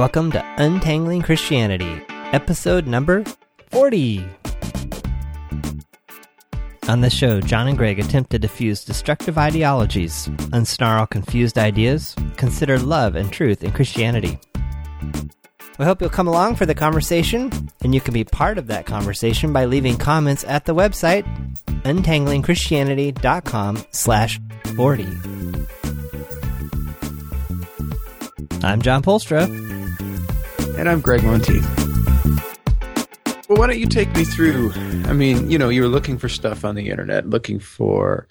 Welcome to Untangling Christianity, episode number 40. On this show, John and Gregg attempt to diffuse destructive ideologies, unsnarl confused ideas, consider love and truth in Christianity. We hope you'll come along for the conversation, and you can be part of that conversation by leaving comments at the website untanglingchristianity.com slash 40. I'm John Polstra. And I'm Gregg Monteith. Well, why don't you take me through? I mean, you know, you were looking for stuff on the internet, looking for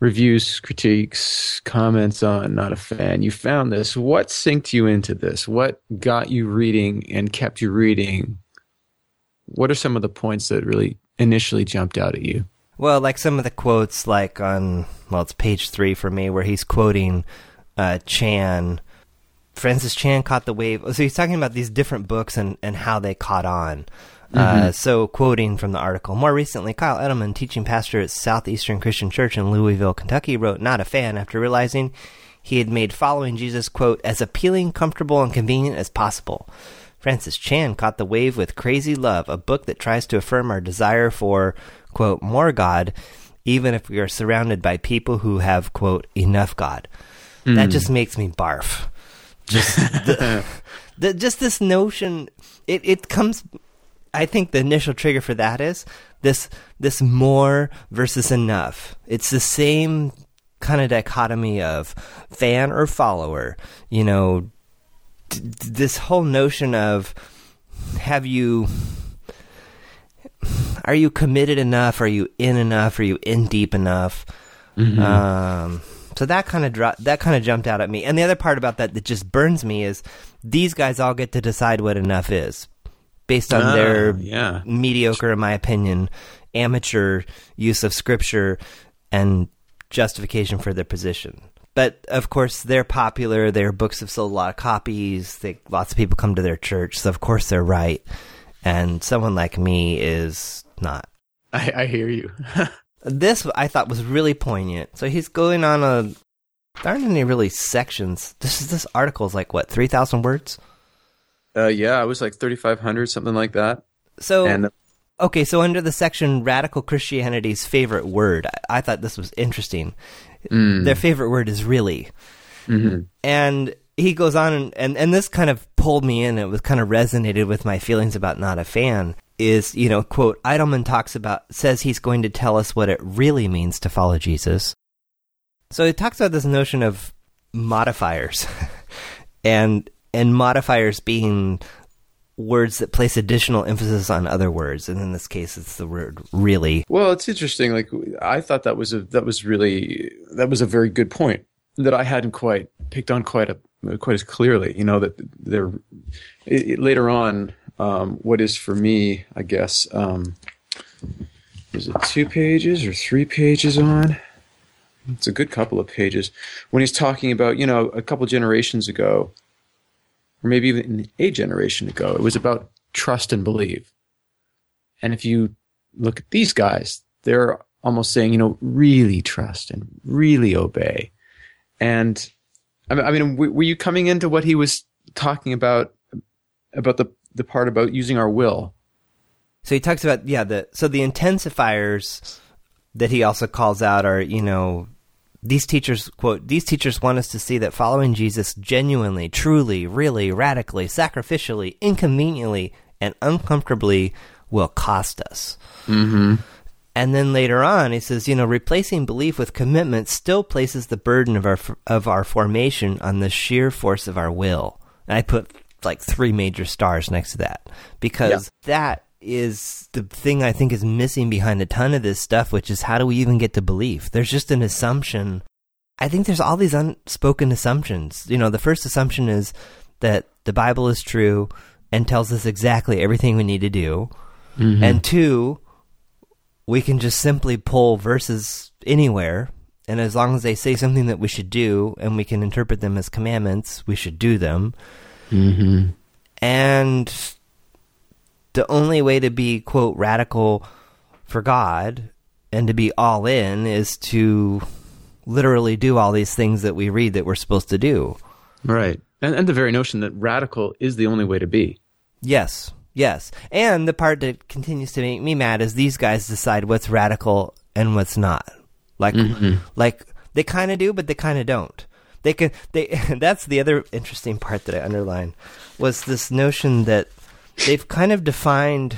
reviews, critiques, comments on Not a Fan. You found this. What synced you into this? What got you reading and kept you reading? What are some of the points that really initially jumped out at you? Well, like some of the quotes, like on, well, it's page three for me, where he's quoting uh, Chan. Francis Chan caught the wave. So he's talking about these different books and, and how they caught on. Uh, so, quoting from the article, more recently, Kyle Idleman, teaching pastor at Southeastern Christian Church in Louisville, Kentucky, wrote, Not a fan, after realizing he had made following Jesus, quote, as appealing, comfortable, and convenient as possible. Francis Chan caught the wave with Crazy Love, a book that tries to affirm our desire for, quote, more God, even if we are surrounded by people who have, quote, enough God. That just makes me barf. Just the, the, just this notion it, it comes I think the initial trigger for that is this this more versus enough. It's the same kind of dichotomy of fan or follower. You know, d- this whole notion of have you are you committed enough? Are you in enough? Are you in deep enough? Um, so that kind of dro- that kind of jumped out at me. And the other part about that that just burns me is these guys all get to decide what enough is based on Ah, their yeah. mediocre, in my opinion, amateur use of scripture and justification for their position. But of course, they're popular. Their books have sold a lot of copies. They, lots of people come to their church, so of course they're right. And someone like me is not. I, I hear you. This I thought was really poignant. So he's going on a. There aren't any really sections. This is this article is like what three thousand words. uh, yeah, I was like 3,500, something like that. So And Okay, so under the section Radical Christianity's favorite word, I, I thought this was interesting. Their favorite word is really. And he goes on, and, and, and this kind of pulled me in. It was kind of resonated with my feelings about not a fan. Is, you know, quote, Idleman talks about, says he's going to tell us what it really means to follow Jesus. So he talks about this notion of modifiers and, and modifiers being words that place additional emphasis on other words, and in this case, it's the word really. Well, it's interesting. Like I thought that was a that was really that was a very good point that I hadn't quite picked on quite a quite as clearly. You know that there later on, um, what is for me, I guess, um, is it two pages or three pages on? It's a good couple of pages when he's talking about you know a couple generations ago, or maybe even a generation ago. It was about trust and believe. And if you look at these guys, they're almost saying, you know, really trust and really obey. And I mean, were you coming into what he was talking about, about the, the part about using our will? So he talks about yeah the so the intensifiers that he also calls out are you know these teachers quote these teachers want us to see that following Jesus genuinely, truly, really, radically, sacrificially, inconveniently, and uncomfortably will cost us. Mm-hmm. And then later on, he says, you know, replacing belief with commitment still places the burden of our of our formation on the sheer force of our will. And I put like three major stars next to that because that is the thing I think is missing behind a ton of this stuff, which is how do we even get to belief? There's just an assumption. I think there's all these unspoken assumptions. You know, the first assumption is that the Bible is true and tells us exactly everything we need to do. Mm-hmm. And two, we can just simply pull verses anywhere, and as long as they say something that we should do, and we can interpret them as commandments, we should do them. Mm-hmm. And the only way to be, quote, radical for God and to be all in is to literally do all these things that we read that we're supposed to do. Right. And, and the very notion that radical is the only way to be. Yes, yes. And the part that continues to make me mad is these guys decide what's radical and what's not. Like, Mm-hmm. like they kind of do, but they kind of don't. They can. They. That's the other interesting part that I underlined was this notion that they've kind of defined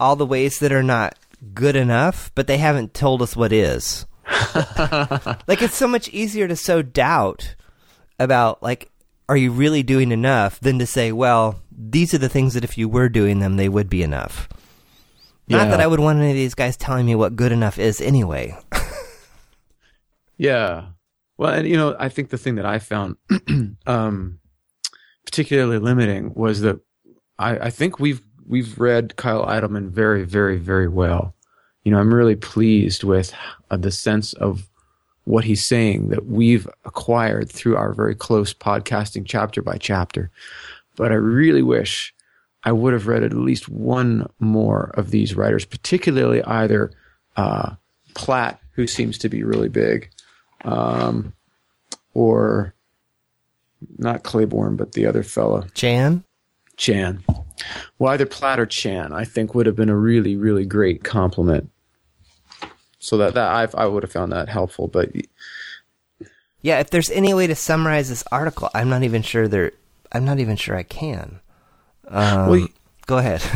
all the ways that are not good enough, but they haven't told us what is. like it's so much easier to sow doubt about like are you really doing enough than to say well these are the things that if you were doing them they would be enough not that i would want any of these guys telling me what good enough is anyway Yeah. Well, and you know, I think the thing that I found um, particularly limiting was that I, I think we've we've read Kyle Idleman very, very, very well. You know, I'm really pleased with uh, the sense of what he's saying that we've acquired through our very close podcasting chapter by chapter. But I really wish I would have read at least one more of these writers, particularly either uh, Platt, who seems to be really big, um, or not Claiborne, but the other fellow, chan Chan. Well, either Platt or Chan, I think would have been a really, really great complement. So that that I I would have found that helpful, but yeah if there's any way to summarize this article i'm not even sure there i'm not even sure i can um, Well, go ahead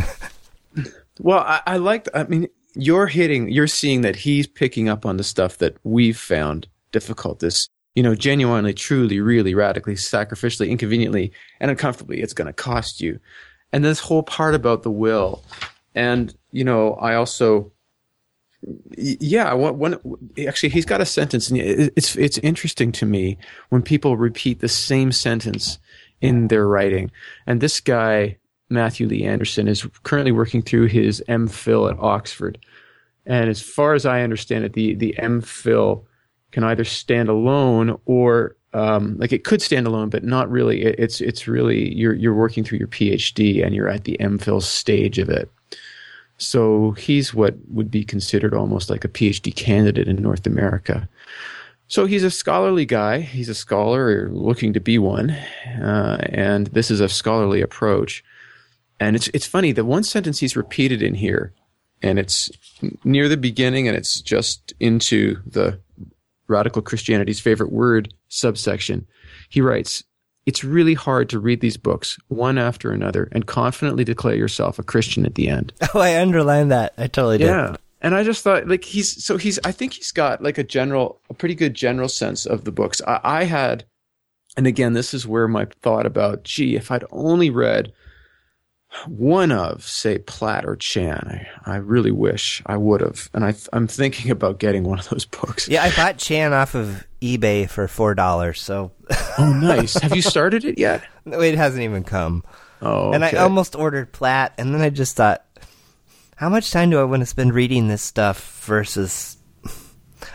Well, I, I liked. I mean, you're hitting. You're seeing that he's picking up on the stuff that we've found difficult. This, you know, genuinely, truly, really, radically, sacrificially, inconveniently, and uncomfortably. It's going to cost you. And this whole part about the will, and you know, I also, yeah, one, one actually, he's got a sentence, and it's it's interesting to me when people repeat the same sentence in their writing. And this guy, Matthew Lee Anderson, is currently working through his MPhil at Oxford. And as far as I understand it, the, the MPhil can either stand alone or um, like it could stand alone, but not really. It, it's it's really you're you're working through your PhD and you're at the MPhil stage of it. So he's what would be considered almost like a PhD candidate in North America. So he's a scholarly guy. He's a scholar or looking to be one, uh, and this is a scholarly approach. And it's it's funny. The one sentence he's repeated in here, and it's near the beginning, and it's just into the radical Christianity's favorite word subsection. He writes, "It's really hard to read these books one after another and confidently declare yourself a Christian at the end." oh i underlined that i totally did Yeah. And I just thought, like, he's so he's. I think he's got like a general, a pretty good general sense of the books. I, I had, and again, this is where my thought about, gee, if I'd only read one of, say, Platt or Chan, I, I really wish I would have. And I, I'm thinking about getting one of those books. yeah i bought chan off of ebay for four dollars so Oh, nice. have you started it yet? it hasn't even come Oh, And I almost ordered Platt, and then I just thought, how much time do I want to spend reading this stuff versus?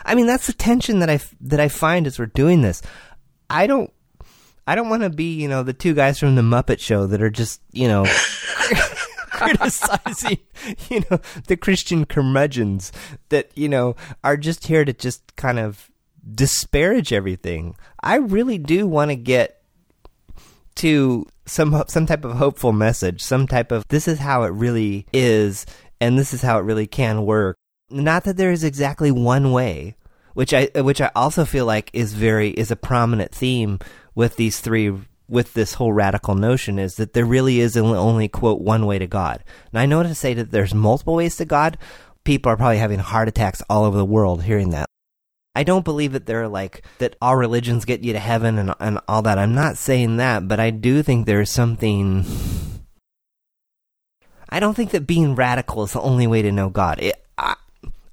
I mean, that's the tension that I that I find as we're doing this. I don't, I don't want to be, you know, the two guys from the Muppet Show that are just, you know, criticizing, you know, the Christian curmudgeons that you know are just here to just kind of disparage everything. I really do want to get to some some type of hopeful message, some type of this is how it really is and this is how it really can work. Not that there is exactly one way, which I which I also feel like is very is a prominent theme with these three with this whole radical notion is that there really is only, quote one way to God. And I know to say that there's multiple ways to God. People are probably having heart attacks all over the world hearing that. I don't believe that they're like that all religions get you to heaven and and all that. I'm not saying that, but I do think there's something I don't think that being radical is the only way to know God. It, I,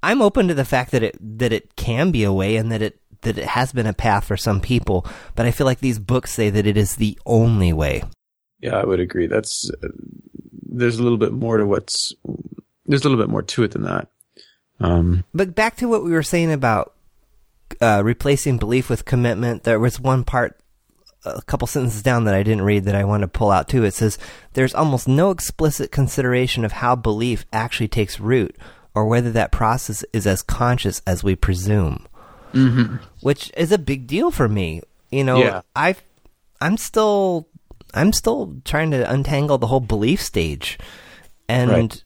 I'm open to the fact that it that it can be a way and that it that it has been a path for some people, but I feel like these books say that it is the only way. Yeah, I would agree. That's uh, there's a little bit more to what's there's a little bit more to it than that. Um, But back to what we were saying about uh, replacing belief with commitment, there was one part, a couple sentences down that I didn't read that I want to pull out too. It says, There's almost no explicit consideration of how belief actually takes root or whether that process is as conscious as we presume. Mm-hmm. Which is a big deal for me. You know, Yeah. I I'm still I'm still trying to untangle the whole belief stage. And Right.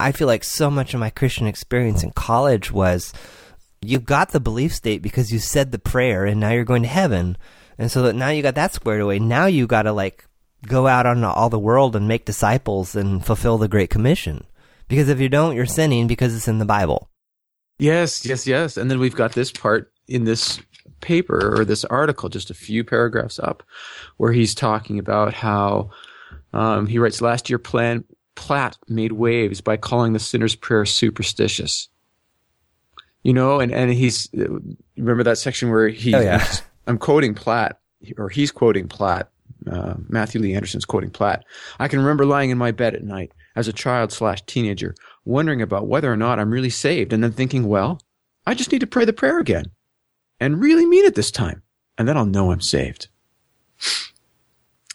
I feel like so much of my Christian experience in college was you got the belief state because you said the prayer and now you're going to heaven. And so that now you got that squared away. Now you got to like go out on all the world and make disciples and fulfill the great commission. Because if you don't, you're sinning because it's in the Bible. Yes, yes, yes. And then we've got this part in this paper or this article, just a few paragraphs up, where he's talking about how um, he writes last year plan Platt made waves by calling the sinner's prayer superstitious. You know, and, and he's remember that section where he Oh, yeah. I'm quoting Platt or he's quoting Platt. Uh, Matthew Lee Anderson's quoting Platt. I can remember lying in my bed at night as a child slash teenager, wondering about whether or not I'm really saved, and then thinking, well, I just need to pray the prayer again and really mean it this time, and then I'll know I'm saved.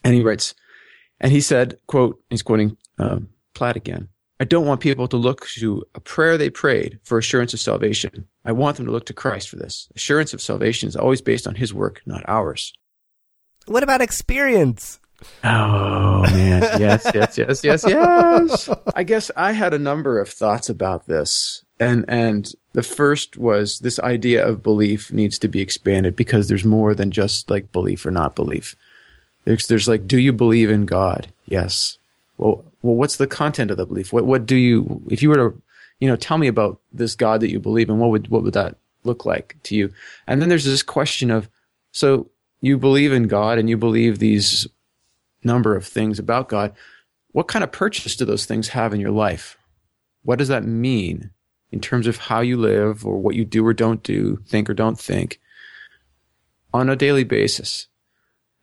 And he writes, and he said, quote, he's quoting um, Platt again. I don't want people to look to a prayer they prayed for assurance of salvation. I want them to look to Christ for this. Assurance of salvation is always based on his work, not ours. What about experience? Oh man, yes, yes, yes, yes, yes. I guess I had a number of thoughts about this, and and the first was this idea of belief needs to be expanded because there's more than just like belief or not belief. There's there's like, do you believe in God? Yes. Well, well, what's the content of the belief? What what do you if you were to, you know, tell me about this God that you believe in? What would what would that look like to you? And then there's this question of, so you believe in God and you believe these number of things about God. What kind of purchase do those things have in your life? What does that mean in terms of how you live or what you do or don't do, think or don't think on a daily basis?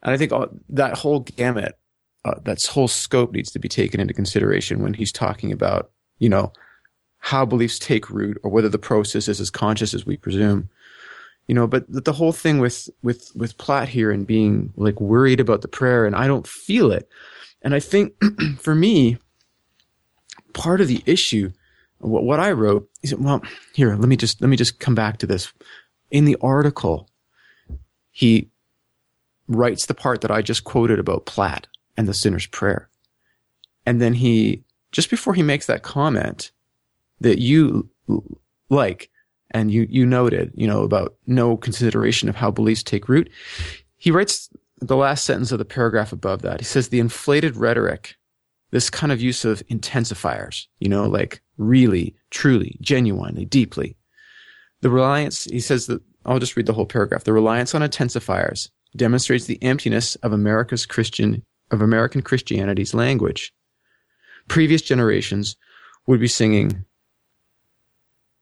And I think that whole gamut, uh, that whole scope needs to be taken into consideration when he's talking about, you know, how beliefs take root or whether the process is as conscious as we presume you know but the whole thing with with with platt here and being like worried about the prayer and i don't feel it. And i think for me part of the issue what, what i wrote is well here let me just let me just come back to this. In the article he writes the part that i just quoted about platt and the sinner's prayer. And then he just before he makes that comment that you like and you you noted, you know, about no consideration of how beliefs take root. He writes the last sentence of the paragraph above that. He says the inflated rhetoric, this kind of use of intensifiers, you know, like really, truly, genuinely, deeply. The reliance, he says that I'll just read the whole paragraph. The reliance on intensifiers demonstrates the emptiness of America's Christian of American Christianity's language. Previous generations would be singing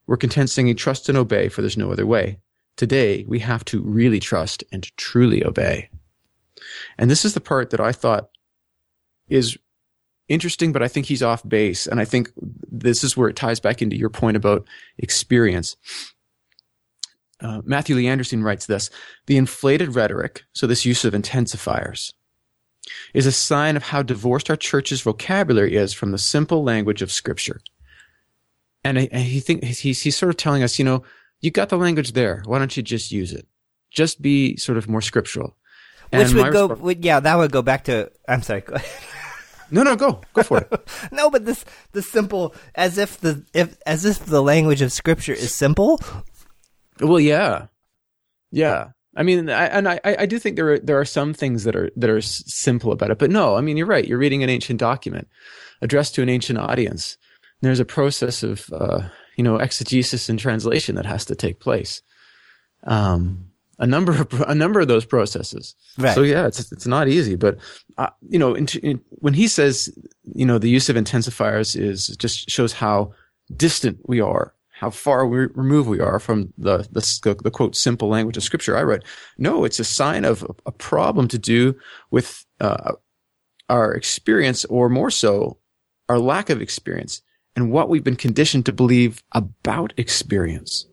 we're content singing trust and obey, for there's no other way. Today, we have to really trust and truly obey. And this is the part that I thought is interesting, but I think he's off base. And I think this is where it ties back into your point about experience. Uh, Matthew Lee Anderson writes this The inflated rhetoric, so this use of intensifiers, is a sign of how divorced our church's vocabulary is from the simple language of Scripture and, I, and he think he's he's sort of telling us, you know, you got the language there. Why don't you just use it? Just be sort of more scriptural. And Which would go, resp- would, yeah, that would go back to. I'm sorry. no, no, go, go for it. no, but this the simple as if the if as if the language of Scripture is simple. well, yeah, yeah. I mean, I, and I, I do think there are there are some things that are that are s- simple about it, but no, I mean, you're right. You're reading an ancient document addressed to an ancient audience. There's a process of uh, you know exegesis and translation that has to take place. Um, a number of a number of those processes. Right. So yeah, it's it's not easy, but uh, you know, in, in, when he says you know the use of intensifiers is just shows how distant we are, how far we removed we are from the, the the quote simple language of Scripture. I read, no, it's a sign of a problem to do with uh, our experience, or more so, our lack of experience, and what we've been conditioned to believe about experience.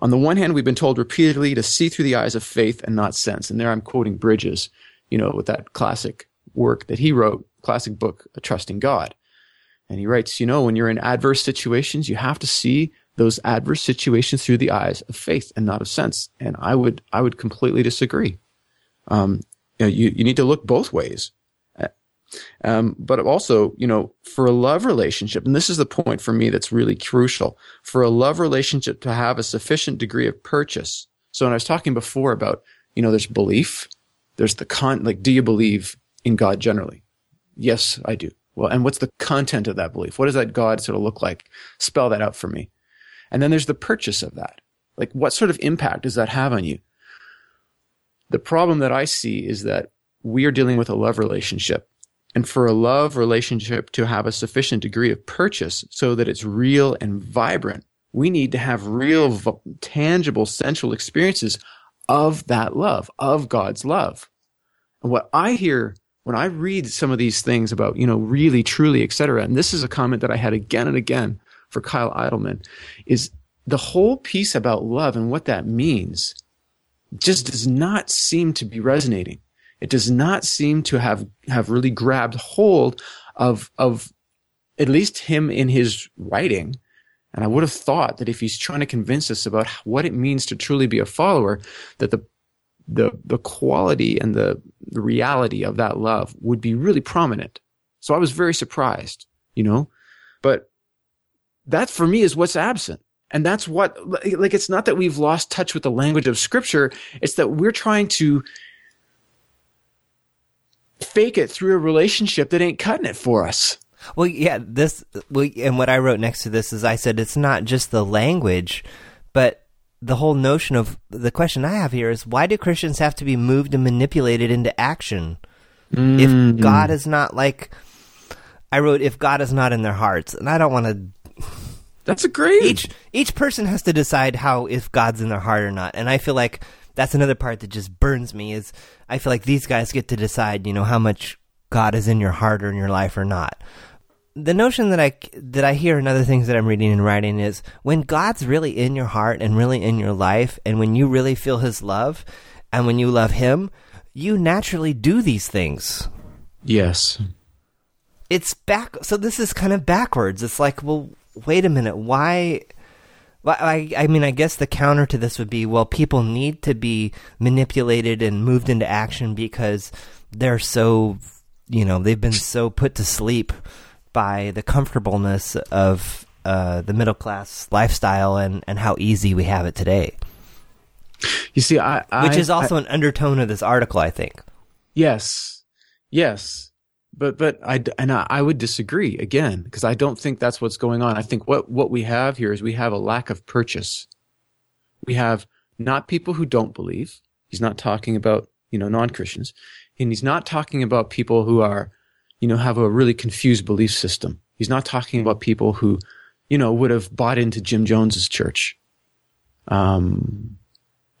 On the one hand, we've been told repeatedly to see through the eyes of faith and not sense. And there I'm quoting Bridges, you know, with that classic work that he wrote, classic book, A Trusting God. And he writes, you know, when you're in adverse situations, you have to see those adverse situations through the eyes of faith and not of sense. And I would, I would completely disagree. Um, you, know, you, you need to look both ways. Um, but also, you know, for a love relationship, and this is the point for me that's really crucial, for a love relationship to have a sufficient degree of purchase. So when I was talking before about, you know, there's belief, there's the con, like, do you believe in God generally? Yes, I do. Well, and what's the content of that belief? What does that God sort of look like? Spell that out for me. And then there's the purchase of that. Like, what sort of impact does that have on you? The problem that I see is that we are dealing with a love relationship and for a love relationship to have a sufficient degree of purchase so that it's real and vibrant, we need to have real, tangible, sensual experiences of that love, of God's love. And what I hear when I read some of these things about, you know, really, truly, etc., and this is a comment that I had again and again for Kyle Idleman, is the whole piece about love and what that means just does not seem to be resonating. It does not seem to have, have really grabbed hold of, of at least him in his writing. And I would have thought that if he's trying to convince us about what it means to truly be a follower, that the the the quality and the, the reality of that love would be really prominent. So I was very surprised, you know. But that for me is what's absent. And that's what like it's not that we've lost touch with the language of scripture, it's that we're trying to fake it through a relationship that ain't cutting it for us. Well, yeah, this, well, and what I wrote next to this is I said it's not just the language, but the whole notion of the question I have here is why do Christians have to be moved and manipulated into action? Mm-hmm. If God is not like, I wrote, if God is not in their hearts, and I don't want to. That's a great. Each each person has to decide how if God's in their heart or not, and I feel like that's another part that just burns me is I feel like these guys get to decide, you know, how much God is in your heart or in your life or not. The notion that I that I hear in other things that I'm reading and writing is when God's really in your heart and really in your life, and when you really feel His love, and when you love Him, you naturally do these things. Yes. It's back. So this is kind of backwards. It's like, well, wait a minute. Why? Well, I, I mean, I guess the counter to this would be, well, people need to be manipulated and moved into action because they're so, you know, they've been so put to sleep by the comfortableness of uh, the middle class lifestyle and, and how easy we have it today. You see, I, I which is also I, an undertone of this article, I think. Yes, yes, but but I and I, I would disagree again because I don't think that's what's going on. I think what what we have here is we have a lack of purchase. We have not people who don't believe. He's not talking about you know non Christians, and he's not talking about people who are you know have a really confused belief system. He's not talking about people who you know would have bought into Jim Jones's church. Um,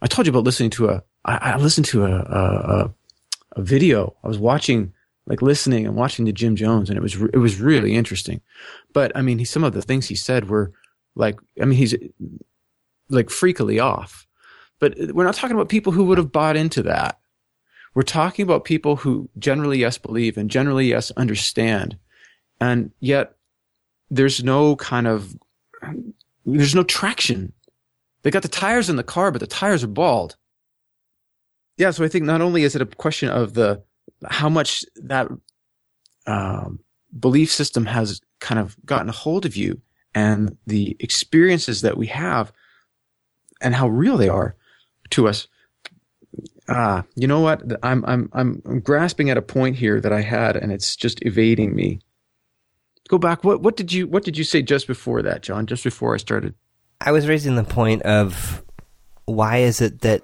I told you about listening to a I, I listened to a, a a video. I was watching like listening and watching to Jim Jones, and it was it was really interesting. But I mean, he, some of the things he said were like, I mean, he's like freakily off. But we're not talking about people who would have bought into that. We're talking about people who generally yes believe and generally yes understand, and yet there's no kind of there's no traction. They got the tires in the car, but the tires are bald. Yeah, so I think not only is it a question of the how much that um, belief system has kind of gotten a hold of you and the experiences that we have and how real they are to us. Ah, you know what? I'm, I'm, I'm, I'm grasping at a point here that I had and it's just evading me. Go back. What, what did you, what did you say just before that, John? Just before I started? I was raising the point of why is it that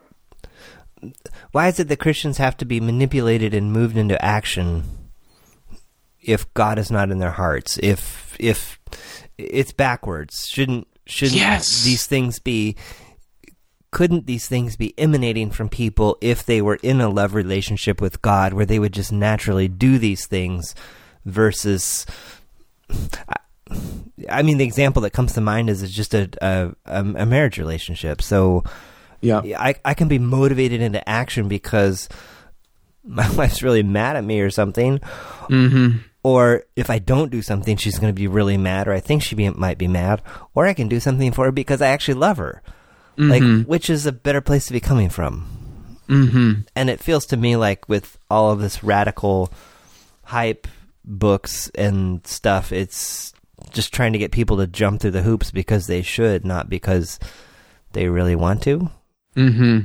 why is it that Christians have to be manipulated and moved into action if God is not in their hearts? If if it's backwards, shouldn't shouldn't yes. these things be? Couldn't these things be emanating from people if they were in a love relationship with God, where they would just naturally do these things, versus? I mean, the example that comes to mind is, is just a, a, a marriage relationship. So, yeah. I, I can be motivated into action because my wife's really mad at me or something. Mm-hmm. Or if I don't do something, she's going to be really mad, or I think she be, might be mad. Or I can do something for her because I actually love her. Mm-hmm. Like, which is a better place to be coming from? Mm-hmm. And it feels to me like with all of this radical hype books and stuff, it's just trying to get people to jump through the hoops because they should, not because they really want to. Hmm.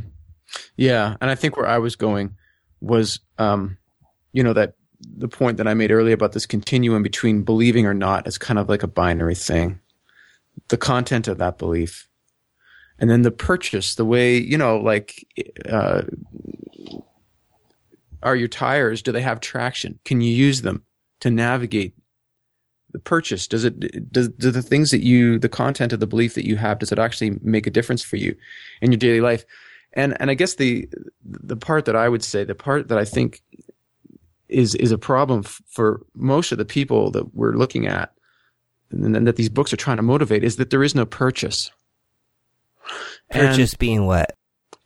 Yeah, and I think where I was going was, um, you know, that the point that I made earlier about this continuum between believing or not is kind of like a binary thing. The content of that belief, and then the purchase, the way you know, like, uh, are your tires? Do they have traction? Can you use them to navigate the purchase? Does it does do the things that you the content of the belief that you have does it actually make a difference for you in your daily life? And and I guess the the part that I would say the part that I think is is a problem f- for most of the people that we're looking at and, and that these books are trying to motivate is that there is no purchase. And- Purchase being what?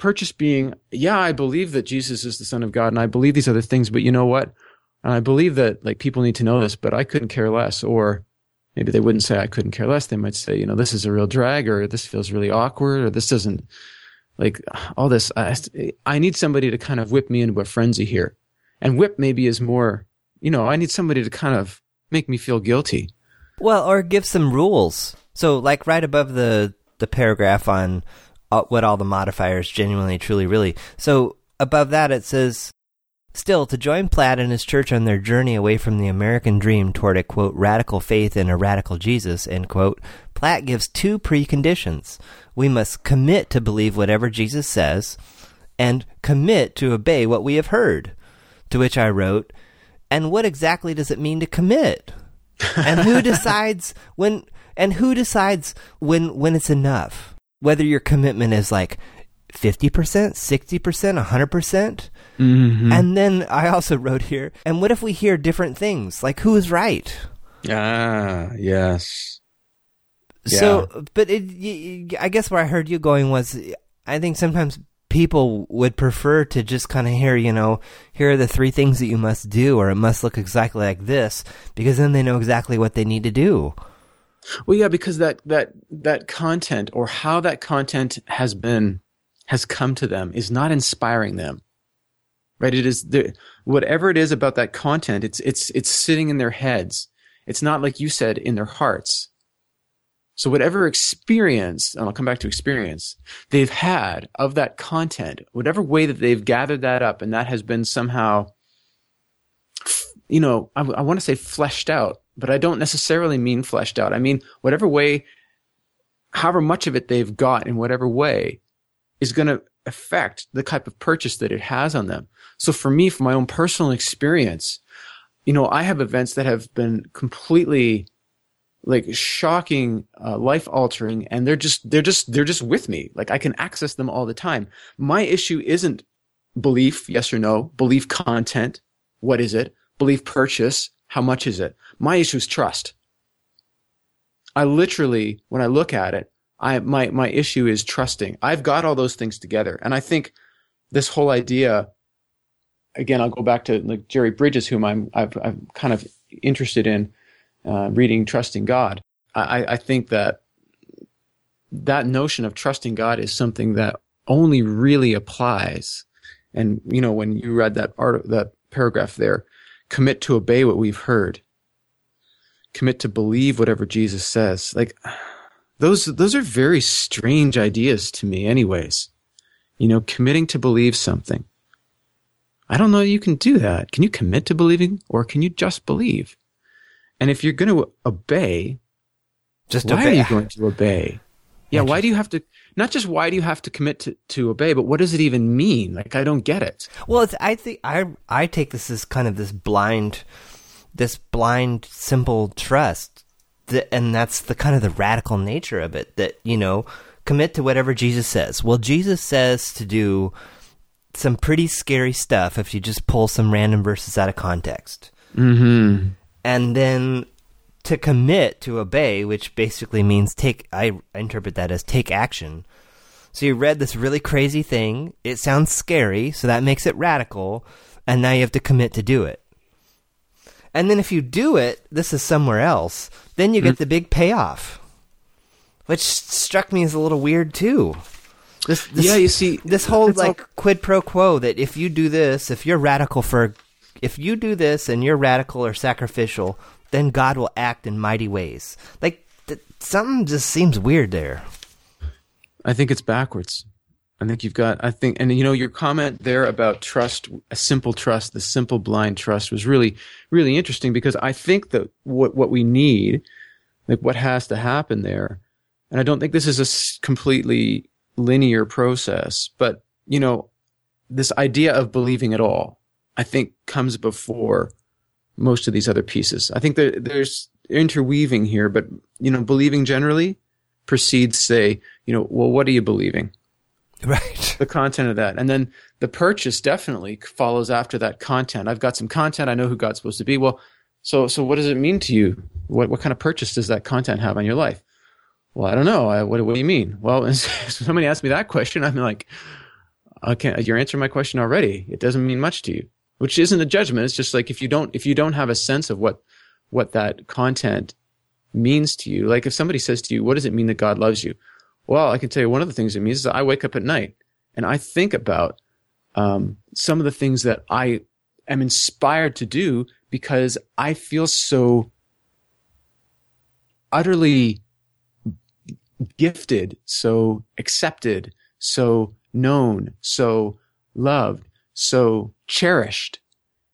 purchase being, yeah, I believe that Jesus is the Son of God, and I believe these other things, but you know what? And I believe that like people need to know this, but I couldn't care less. Or maybe they wouldn't say I couldn't care less. They might say, you know, this is a real drag, or this feels really awkward, or this doesn't like all this. I, I need somebody to kind of whip me into a frenzy here, and whip maybe is more, you know, I need somebody to kind of make me feel guilty. Well, or give some rules. So, like right above the the paragraph on uh, what all the modifiers genuinely, truly, really. So above that, it says, still to join Platt and his church on their journey away from the American dream toward a quote radical faith in a radical Jesus end quote. Platt gives two preconditions: we must commit to believe whatever Jesus says, and commit to obey what we have heard. To which I wrote, and what exactly does it mean to commit? and who decides when and who decides when when it's enough whether your commitment is like 50% 60% 100% Mm-hmm. and then i also wrote here and what if we hear different things? Like who is right? Ah, yes. so but it i guess where i heard you going was i think sometimes people would prefer to just kind of hear you know here are the three things that you must do or it must look exactly like this because then they know exactly what they need to do. Well, yeah, because that that that content or how that content has been has come to them is not inspiring them, right? It is the, whatever it is about that content. It's it's it's sitting in their heads. It's not like you said in their hearts. So whatever experience, and I'll come back to experience they've had of that content, whatever way that they've gathered that up, and that has been somehow, you know, I, I want to say fleshed out, but I don't necessarily mean fleshed out. I mean, whatever way, however much of it they've got in whatever way is going to affect the type of purchase that it has on them. So for me, from my own personal experience, you know, I have events that have been completely like shocking, uh, life altering, and they're just, they're just, they're just with me. Like I can access them all the time. My issue isn't belief, yes or no, belief content. What is it? Belief purchase. How much is it? My issue is trust. I literally, when I look at it, I, my, my issue is trusting. I've got all those things together. And I think this whole idea, again, I'll go back to like Jerry Bridges, whom I'm, I've, I'm kind of interested in, uh, reading Trusting God. I, I think that that notion of trusting God is something that only really applies. And, you know, when you read that art, that paragraph there, commit to obey what we've heard. Commit to believe whatever Jesus says. Like, those, those are very strange ideas to me anyways. You know, committing to believe something. I don't know you can do that. Can you commit to believing or can you just believe? And if you're going to obey, just why obey. are you going to obey? Yeah, why do you have to, not just why do you have to commit to, to obey, but what does it even mean? Like, I don't get it. Well, it's, I think I I take this as kind of this blind, this blind simple trust, that, and that's the kind of the radical nature of it. That you know, commit to whatever Jesus says. Well, Jesus says to do some pretty scary stuff if you just pull some random verses out of context, Mm-hmm. and then to commit to obey, which basically means take. I interpret that as take action. So you read this really crazy thing. It sounds scary, so that makes it radical, and now you have to commit to do it. And then if you do it, this is somewhere else, then you get mm. the big payoff. Which struck me as a little weird too. This, this, yeah, you see, this whole like all... quid pro quo that if you do this, if you're radical for, if you do this and you're radical or sacrificial, then God will act in mighty ways. Like th- something just seems weird there. I think it's backwards. I think you've got, I think, and you know, your comment there about trust, a simple trust, the simple blind trust was really, really interesting because I think that what, what we need, like what has to happen there, and I don't think this is a completely linear process, but you know, this idea of believing at all, I think comes before most of these other pieces. I think that there's interweaving here, but you know, believing generally precedes say, you know, well, what are you believing? Right. The content of that. And then the purchase definitely follows after that content. I've got some content. I know who God's supposed to be. Well, so, so what does it mean to you? What, what kind of purchase does that content have on your life? Well, I don't know. I, what, what do you mean? Well, somebody asked me that question. I'm like, okay, you're answering my question already. It doesn't mean much to you, which isn't a judgment. It's just like if you don't, if you don't have a sense of what, what that content means to you, like if somebody says to you, what does it mean that God loves you? Well, I can tell you one of the things it means is I wake up at night and I think about um, some of the things that I am inspired to do because I feel so utterly gifted, so accepted, so known, so loved, so cherished.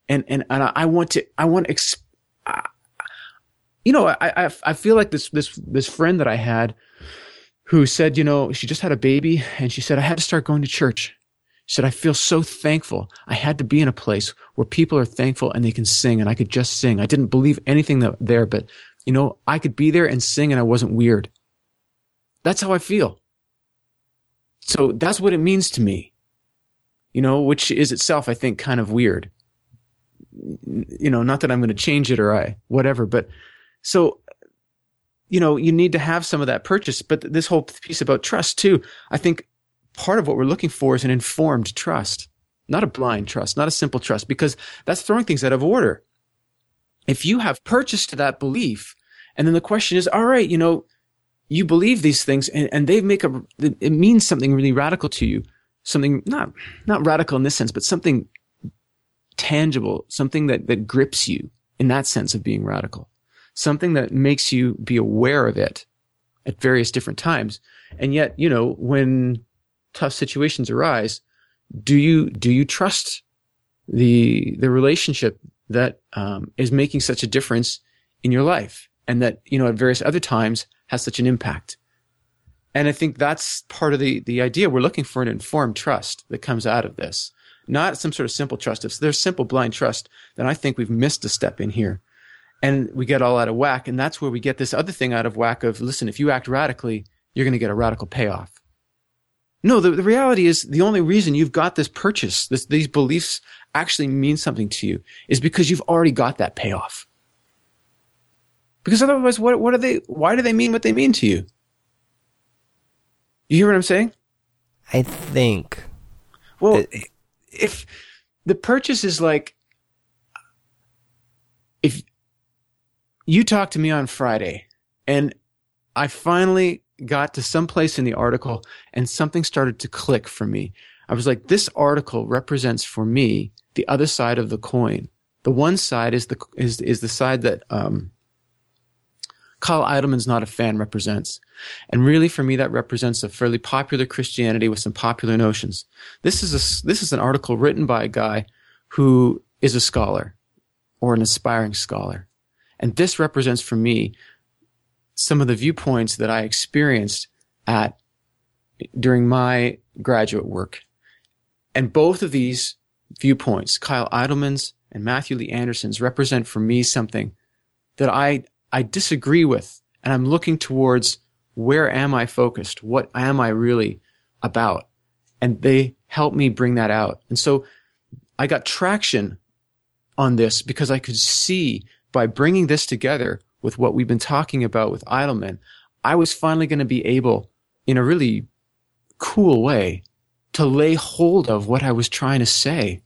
And, and, and I want to, I want to, exp- you know, I, I, I feel like this, this, this friend that I had who said, you know, she just had a baby and she said, I had to start going to church. She said, I feel so thankful. I had to be in a place where people are thankful and they can sing and I could just sing. I didn't believe anything that, there, but you know, I could be there and sing and I wasn't weird. That's how I feel. So that's what it means to me, you know, which is itself, I think, kind of weird. You know, not that I'm going to change it or I, whatever, but so you know, you need to have some of that purchase. But this whole piece about trust too, I think part of what we're looking for is an informed trust, not a blind trust, not a simple trust, because that's throwing things out of order. If you have purchased that belief, and then the question is, all right, you know, you believe these things and, and they make a, it means something really radical to you. Something not, not radical in this sense, but something tangible, something that, that grips you in that sense of being radical something that makes you be aware of it at various different times. And yet, you know, when tough situations arise, do you, do you trust the, the relationship that, um, is making such a difference in your life and that, you know, at various other times has such an impact? And I think that's part of the, the idea. We're looking for an informed trust that comes out of this, not some sort of simple trust. If there's simple blind trust, then I think we've missed a step in here and we get all out of whack. And that's where we get this other thing out of whack of, listen, if you act radically, you're going to get a radical payoff. No, the, the reality is the only reason you've got this purchase, this, these beliefs actually mean something to you is because you've already got that payoff. Because otherwise, what, what are they, why do they mean what they mean to you? You hear what I'm saying? I think. Well, if the purchase is like, if you talked to me on Friday and I finally got to some place in the article and something started to click for me. I was like, this article represents for me the other side of the coin. The one side is the, is, is the side that, um, Kyle Idleman's not a fan represents. And really for me, that represents a fairly popular Christianity with some popular notions. This is a, this is an article written by a guy who is a scholar or an aspiring scholar. And this represents for me some of the viewpoints that I experienced at during my graduate work. And both of these viewpoints, Kyle Idleman's and Matthew Lee Anderson's, represent for me something that I, I disagree with. And I'm looking towards where am I focused? What am I really about? And they help me bring that out. And so I got traction on this because I could see by bringing this together with what we've been talking about with Idleman, I was finally going to be able, in a really cool way, to lay hold of what I was trying to say.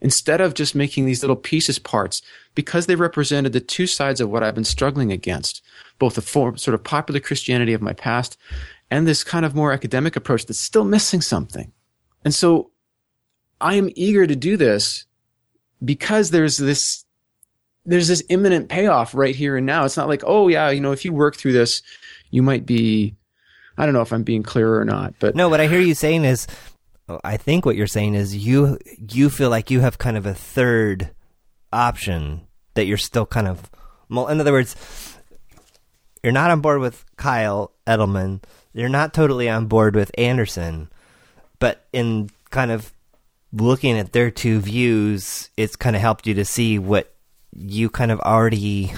Instead of just making these little pieces parts, because they represented the two sides of what I've been struggling against, both the form, sort of popular Christianity of my past and this kind of more academic approach that's still missing something. And so I am eager to do this because there's this there's this imminent payoff right here and now. It's not like, oh yeah, you know, if you work through this, you might be I don't know if I'm being clear or not, but No, what I hear you saying is I think what you're saying is you you feel like you have kind of a third option that you're still kind of in other words, you're not on board with Kyle Idleman. You're not totally on board with Anderson, but in kind of looking at their two views, it's kind of helped you to see what you kind of already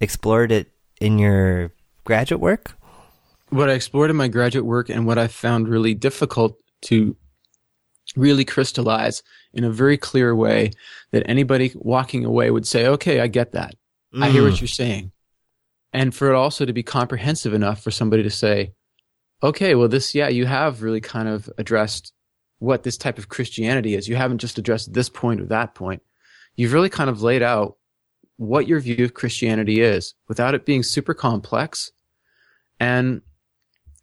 explored it in your graduate work. What I explored in my graduate work and what I found really difficult to really crystallize in a very clear way that anybody walking away would say, okay, I get that. Mm. I hear what mm. you're saying. And for it also to be comprehensive enough for somebody to say, okay, well, this, yeah, you have really kind of addressed what this type of Christianity is. You haven't just addressed this point or that point. You've really kind of laid out what your view of Christianity is without it being super complex and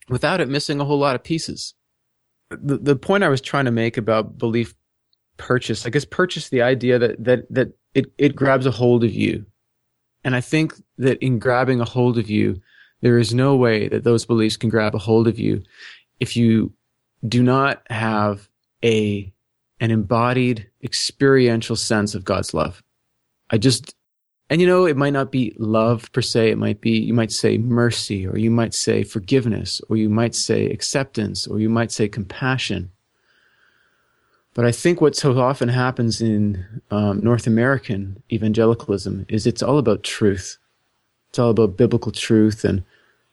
without it missing a whole lot of pieces. The, the point I was trying to make about belief purchase, I guess purchase the idea that, that, that it, it grabs a hold of you and I think that in grabbing a hold of you, there is no way that those beliefs can grab a hold of you if you do not have a an embodied experiential sense of God's love. I just and you know it might not be love per se it might be you might say mercy or you might say forgiveness or you might say acceptance or you might say compassion but I think what so often happens in um, North American evangelicalism is it's all about truth. It's all about biblical truth. And,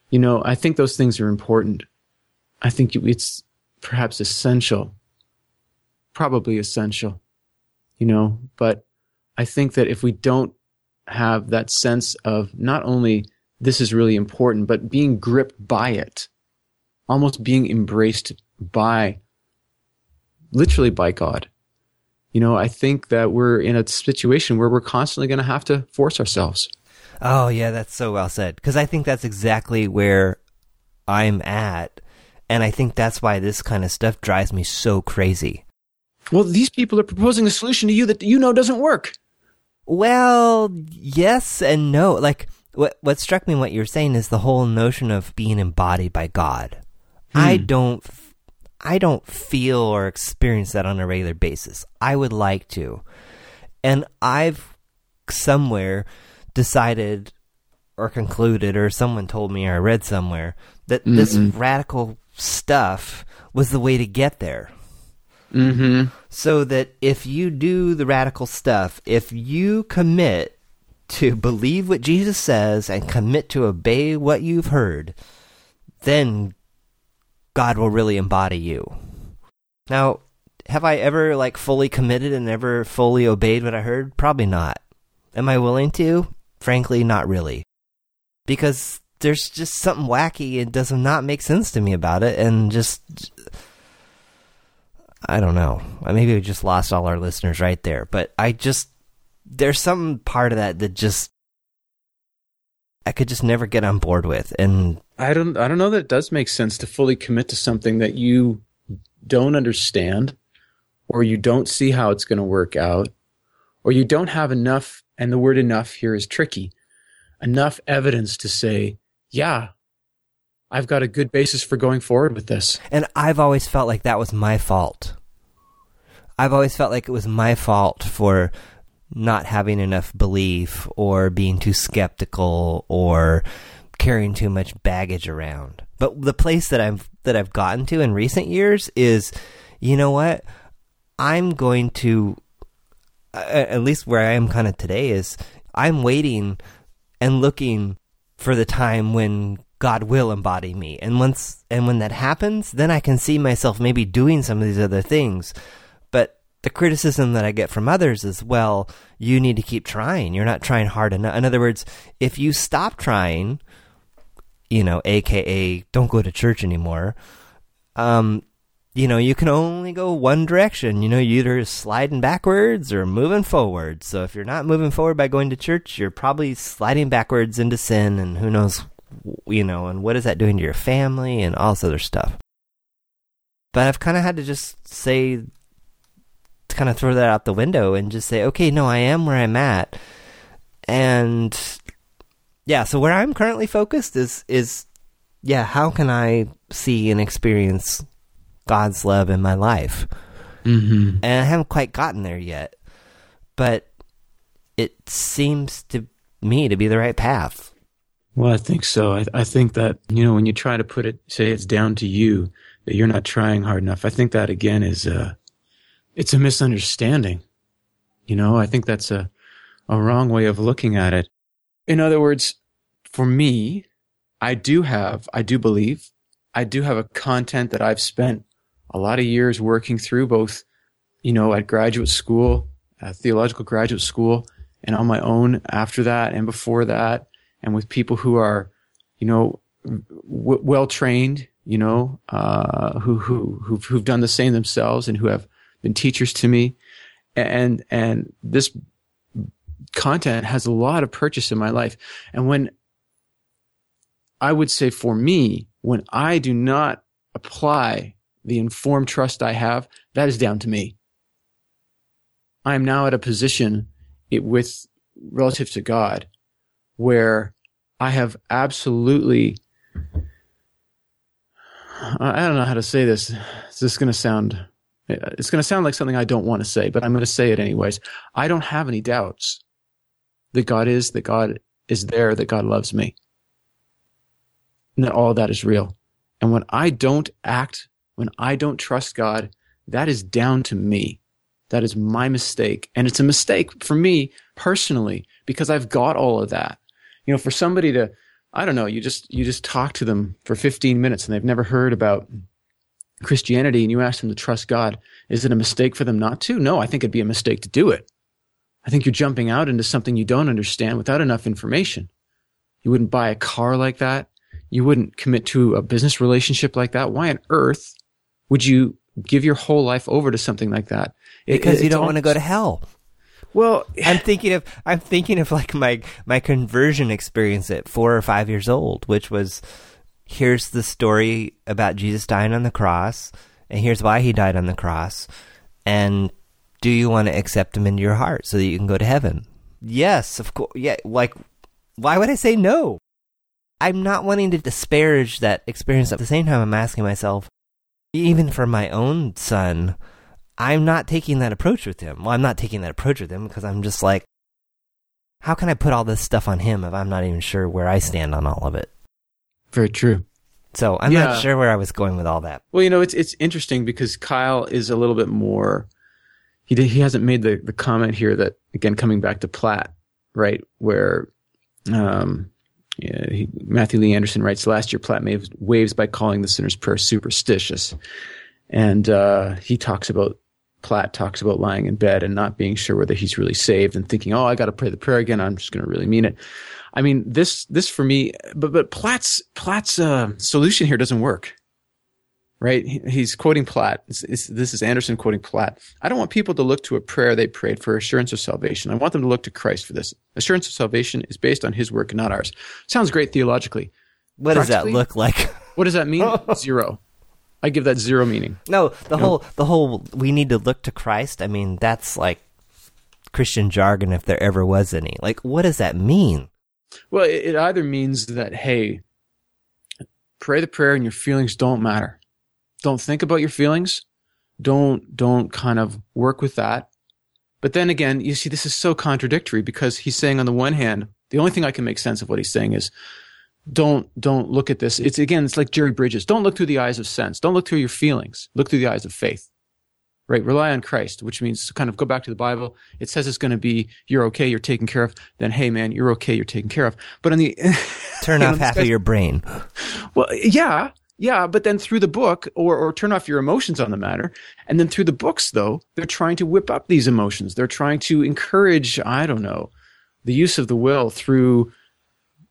you know, I think those things are important. I think it's perhaps essential, probably essential, you know, but I think that if we don't have that sense of not only this is really important, but being gripped by it, almost being embraced by literally by God. You know, I think that we're in a situation where we're constantly going to have to force ourselves. Oh, yeah, that's so well said. Because I think that's exactly where I'm at. And I think that's why this kind of stuff drives me so crazy. Well, these people are proposing a solution to you that you know doesn't work. Well, yes and no. Like, what, what struck me in what you're saying is the whole notion of being embodied by God. Hmm. I don't I don't feel or experience that on a regular basis. I would like to. And I've somewhere decided or concluded, or someone told me, or I read somewhere, that mm-hmm. this radical stuff was the way to get there. Mm-hmm. So that if you do the radical stuff, if you commit to believe what Jesus says and commit to obey what you've heard, then God will really embody you. Now, have I ever like fully committed and ever fully obeyed what I heard? Probably not. Am I willing to? Frankly, not really. Because there's just something wacky and does not make sense to me about it and just I don't know. Maybe we just lost all our listeners right there, but I just there's some part of that that just I could just never get on board with and I don't I don't know that it does make sense to fully commit to something that you don't understand or you don't see how it's going to work out or you don't have enough and the word enough here is tricky enough evidence to say yeah I've got a good basis for going forward with this. And I've always felt like that was my fault. I've always felt like it was my fault for not having enough belief or being too skeptical or carrying too much baggage around. But the place that I've that I've gotten to in recent years is, you know what? I'm going to, at least where I am kind of today is, I'm waiting and looking for the time when God will embody me. And once and when that happens, then I can see myself maybe doing some of these other things. But the criticism that I get from others is, well, you need to keep trying. You're not trying hard enough. In other words, if you stop trying, you know, aka don't go to church anymore, um, you know, you can only go one direction. You know, you're either sliding backwards or moving forward. So if you're not moving forward by going to church, you're probably sliding backwards into sin and who knows you know, and what is that doing to your family and all this other stuff. But I've kind of had to just say, kind of throw that out the window and just say, okay, no, I am where I'm at. And yeah, so where I'm currently focused is, is, yeah, how can I see and experience God's love in my life? Mm-hmm. And I haven't quite gotten there yet, but it seems to me to be the right path. Well, I think so. I, I think that, you know, when you try to put it, say it's down to you, that you're not trying hard enough, I think that again is a, it's a misunderstanding. You know, I think that's a, a wrong way of looking at it. In other words, for me, I do have, I do believe, I do have a content that I've spent a lot of years working through both, you know, at graduate school, at theological graduate school, and on my own after that and before that, and with people who are, you know, w- well trained, you know, uh, who, who, who've, who've done the same themselves and who have been teachers to me. And, and this content has a lot of purchase in my life. And when I would say for me, when I do not apply the informed trust I have, that is down to me. I am now at a position it, with relative to God where I have absolutely I don't know how to say this. It's just going to sound it's going to sound like something I don't want to say, but I'm going to say it anyways. I don't have any doubts that God is, that God is there, that God loves me. And that all that is real. And when I don't act, when I don't trust God, that is down to me. That is my mistake. And it's a mistake for me personally because I've got all of that. You know, for somebody to, I don't know, you just, you just talk to them for 15 minutes and they've never heard about Christianity and you ask them to trust God. Is it a mistake for them not to? No, I think it'd be a mistake to do it. I think you're jumping out into something you don't understand without enough information. You wouldn't buy a car like that. You wouldn't commit to a business relationship like that. Why on earth would you give your whole life over to something like that? It, because you don't almost, want to go to hell. Well, I'm thinking of I'm thinking of like my my conversion experience at four or five years old, which was here's the story about Jesus dying on the cross, and here's why he died on the cross, and do you want to accept him into your heart so that you can go to heaven? Yes, of course. Yeah, like why would I say no? I'm not wanting to disparage that experience. At the same time, I'm asking myself, even for my own son, I'm not taking that approach with him. Well, I'm not taking that approach with him because I'm just like, how can I put all this stuff on him if I'm not even sure where I stand on all of it? Very true. So I'm yeah. not sure where I was going with all that. Well, you know, it's it's interesting because Kyle is a little bit more. He did, he hasn't made the the comment here that again coming back to Platt, right? Where, um, yeah, he, Matthew Lee Anderson writes last year Platt made waves by calling the sinner's prayer superstitious, and uh, he talks about Platt talks about lying in bed and not being sure whether he's really saved and thinking, oh, I got to pray the prayer again. I'm just going to really mean it. I mean, this, this for me, but, but Platt's, Platt's, uh, solution here doesn't work. Right? He's quoting Platt. It's, it's, this is Anderson quoting Platt. I don't want people to look to a prayer they prayed for assurance of salvation. I want them to look to Christ for this. Assurance of salvation is based on his work and not ours. Sounds great theologically. What does that look like? what does that mean? Zero. I give that zero meaning. No, the whole know? the whole we need to look to Christ. I mean, that's like Christian jargon if there ever was any. Like, what does that mean? Well, it, it either means that hey, pray the prayer and your feelings don't matter. Don't think about your feelings. Don't don't kind of work with that. But then again, you see, this is so contradictory because he's saying on the one hand, the only thing I can make sense of what he's saying is don't don't look at this. It's again, it's like Jerry Bridges. Don't look through the eyes of sense. Don't look through your feelings. Look through the eyes of faith. Right? Rely on Christ, which means to kind of go back to the Bible. It says it's going to be you're okay, you're taken care of. Then hey man, you're okay, you're taken care of. But on the turn off half of your brain. Well, yeah, yeah, but then through the book, or, or turn off your emotions on the matter. And then through the books, though, they're trying to whip up these emotions. They're trying to encourage, I don't know, the use of the will through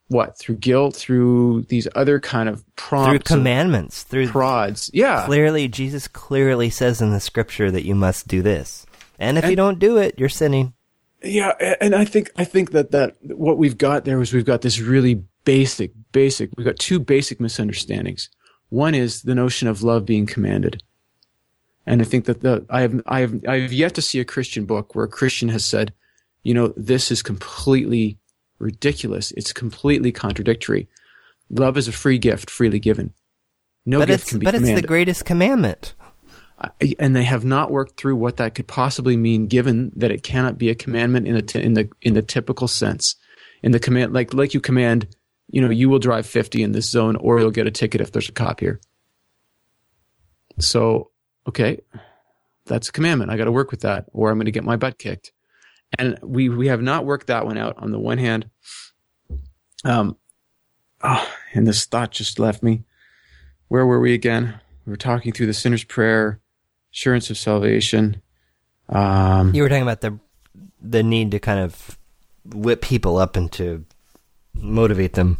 what through guilt through these other kind of prompts through commandments through prods yeah clearly jesus clearly says in the scripture that you must do this and if and, you don't do it you're sinning yeah and i think i think that that what we've got there is we've got this really basic, basic, we've got two basic misunderstandings. One is the notion of love being commanded. And I think that the, I have, I have, I have yet to see a Christian book where a Christian has said, you know, this is completely ridiculous. It's completely contradictory. Love is a free gift, freely given. No but gift can be But commanded. it's the greatest commandment. And they have not worked through what that could possibly mean, given that it cannot be a commandment in the in the in the typical sense. In the command, like like you command, you know, you will drive fifty in this zone, or you'll get a ticket if there's a cop here. So, okay, that's a commandment. I got to work with that, or I'm going to get my butt kicked. And we we have not worked that one out. On the one hand, um, oh, and this thought just left me. Where were we again? We were talking through the sinner's prayer, assurance of salvation. Um, you were talking about the the need to kind of whip people up and to motivate them.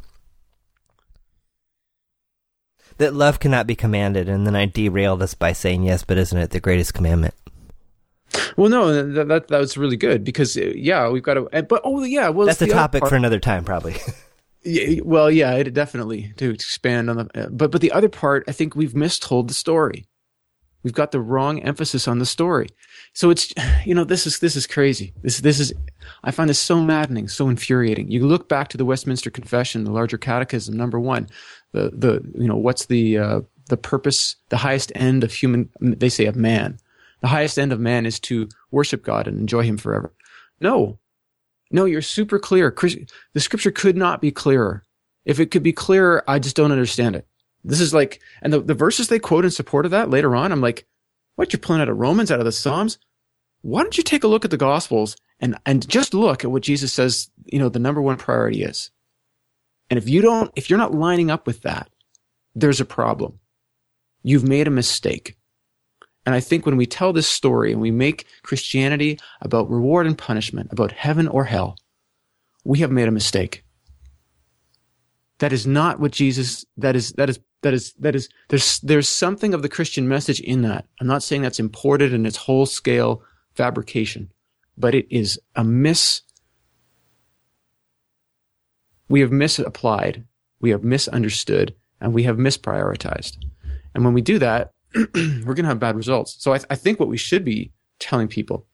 That love cannot be commanded, and then I derailed us by saying yes, but isn't it the greatest commandment? Well, no, that, that, that was really good because uh, yeah, we've got to. But oh yeah, well, that's the topic for another time, probably. yeah, well, yeah, it definitely to expand on the. Uh, but but the other part, I think we've mistold the story. We've got the wrong emphasis on the story. So it's you know this is this is crazy. This this is I find this so maddening, so infuriating. You look back to the Westminster Confession, the larger Catechism, number one, the the you know what's the uh, the purpose, the highest end of human. They say of man the highest end of man is to worship God and enjoy Him forever. No, no, you're super clear. The scripture could not be clearer. If it could be clearer, I just don't understand it. This is like, and the, the verses they quote in support of that later on, I'm like, what, you're pulling out of Romans, out of the Psalms? Why don't you take a look at the Gospels and, and just look at what Jesus says, you know, the number one priority is. And if you don't, if you're not lining up with that, there's a problem. You've made a mistake. And I think when we tell this story and we make Christianity about reward and punishment, about heaven or hell, we have made a mistake. That is not what Jesus, that is, that is, that is, that is, there's, there's something of the Christian message in that. I'm not saying that's imported in its whole scale fabrication, but it is a miss. We have misapplied, we have misunderstood, and we have misprioritized. And when we do that, we're going to have bad results. So I, th- I think what we should be telling people,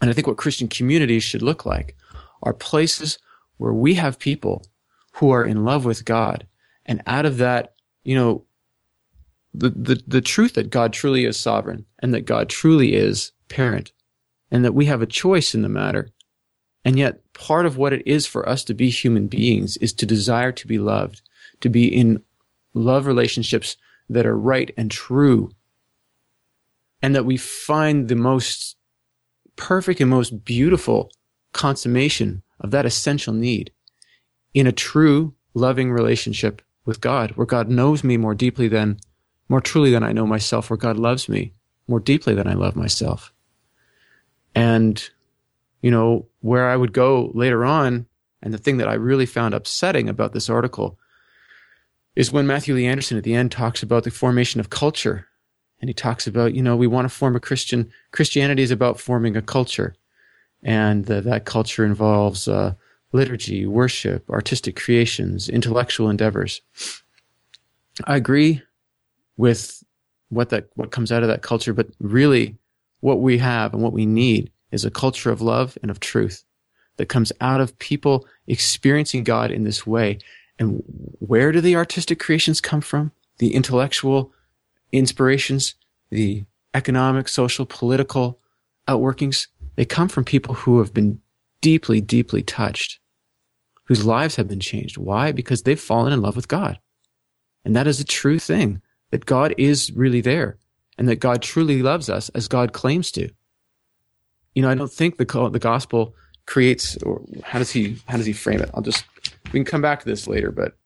and I think what Christian communities should look like, are places where we have people who are in love with God. And out of that, you know, the, the, the truth that God truly is sovereign and that God truly is parent and that we have a choice in the matter. And yet part of what it is for us to be human beings is to desire to be loved, to be in love relationships that are right and true, and that we find the most perfect and most beautiful consummation of that essential need in a true loving relationship with God, where God knows me more deeply than, more truly than I know myself, where God loves me more deeply than I love myself. And, you know, where I would go later on, and the thing that I really found upsetting about this article is when Matthew Lee Anderson at the end talks about the formation of culture. And he talks about, you know, we want to form a Christian, Christianity is about forming a culture. And that culture involves uh, liturgy, worship, artistic creations, intellectual endeavors. I agree with what that what comes out of that culture, but really what we have and what we need is a culture of love and of truth that comes out of people experiencing God in this way and where do the artistic creations come from? The intellectual inspirations, the economic, social, political outworkings, they come from people who have been deeply, deeply touched, whose lives have been changed. Why? Because they've fallen in love with God. And that is a true thing, that God is really there and that God truly loves us as God claims to. You know, I don't think the, the gospel creates, or how does he, how does he frame it? I'll just we can come back to this later, but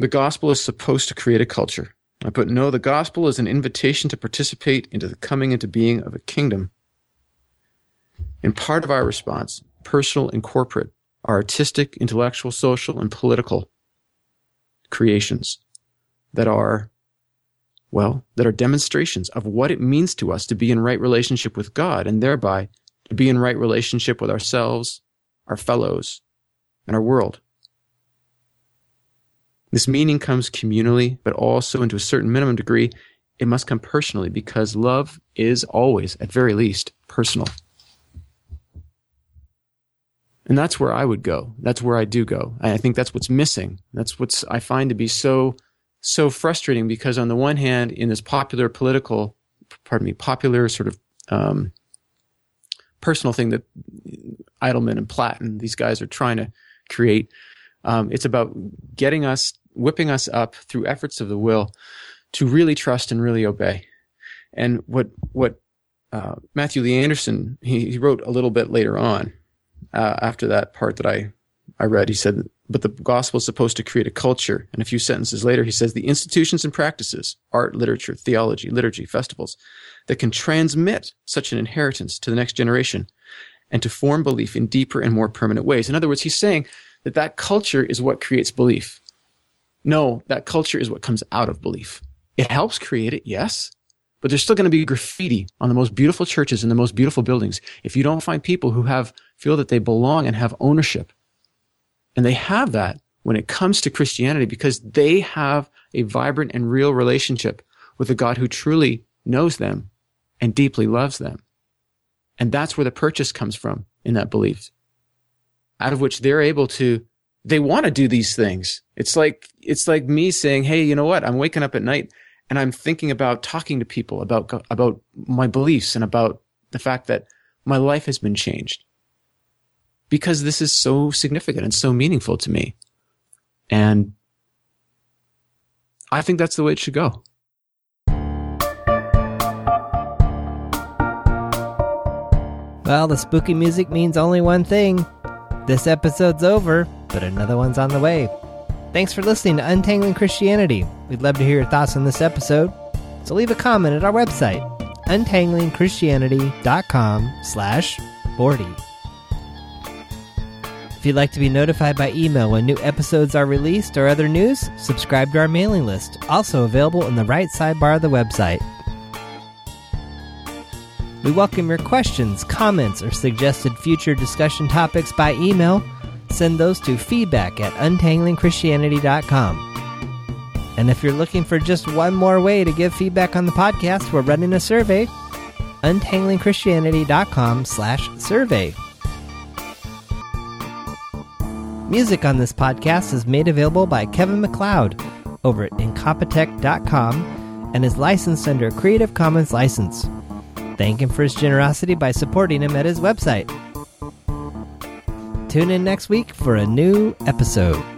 the gospel is supposed to create a culture. I put no, the gospel is an invitation to participate into the coming into being of a kingdom. And part of our response, personal and corporate, are artistic, intellectual, social, and political creations that are, well, that are demonstrations of what it means to us to be in right relationship with God and thereby to be in right relationship with ourselves, our fellows, and our world. This meaning comes communally, but also, and to a certain minimum degree, it must come personally because love is always, at very least, personal. And that's where I would go. That's where I do go. I think that's what's missing. That's what's I find to be so so frustrating because on the one hand, in this popular political, pardon me, popular sort of um, personal thing that Idleman and Platt and these guys are trying to create, um, it's about getting us, whipping us up through efforts of the will to really trust and really obey. And what what uh, Matthew Lee Anderson he, he wrote a little bit later on uh, after that part that I, I read, he said, but the gospel is supposed to create a culture. And a few sentences later, he says, the institutions and practices, art, literature, theology, liturgy, festivals, that can transmit such an inheritance to the next generation and to form belief in deeper and more permanent ways. In other words, he's saying that that culture is what creates belief. No, that culture is what comes out of belief. It helps create it, yes, but there's still going to be graffiti on the most beautiful churches and the most beautiful buildings if you don't find people who have feel that they belong and have ownership. And they have that when it comes to Christianity because they have a vibrant and real relationship with a God who truly knows them and deeply loves them. And that's where the purchase comes from in that belief, out of which they're able to, they want to do these things. It's like, it's like me saying, Hey, you know what? I'm waking up at night and I'm thinking about talking to people about about my beliefs and about the fact that my life has been changed because this is so significant and so meaningful to me. And I think that's the way it should go. Well, the spooky music means only one thing. This episode's over, but another one's on the way. Thanks for listening to Untangling Christianity. We'd love to hear your thoughts on this episode. So leave a comment at our website, untanglingchristianity.com slash 40. If you'd like to be notified by email when new episodes are released or other news, subscribe to our mailing list, also available in the right sidebar of the website. We welcome your questions, comments, or suggested future discussion topics by email send those to feedback at untanglingchristianity.com. And if you're looking for just one more way to give feedback on the podcast, we're running a survey. untanglingchristianity.com slash survey. Music on this podcast is made available by Kevin MacLeod over at incompetech.com and is licensed under a Creative Commons license. Thank him for his generosity by supporting him at his website. Tune in next week for a new episode.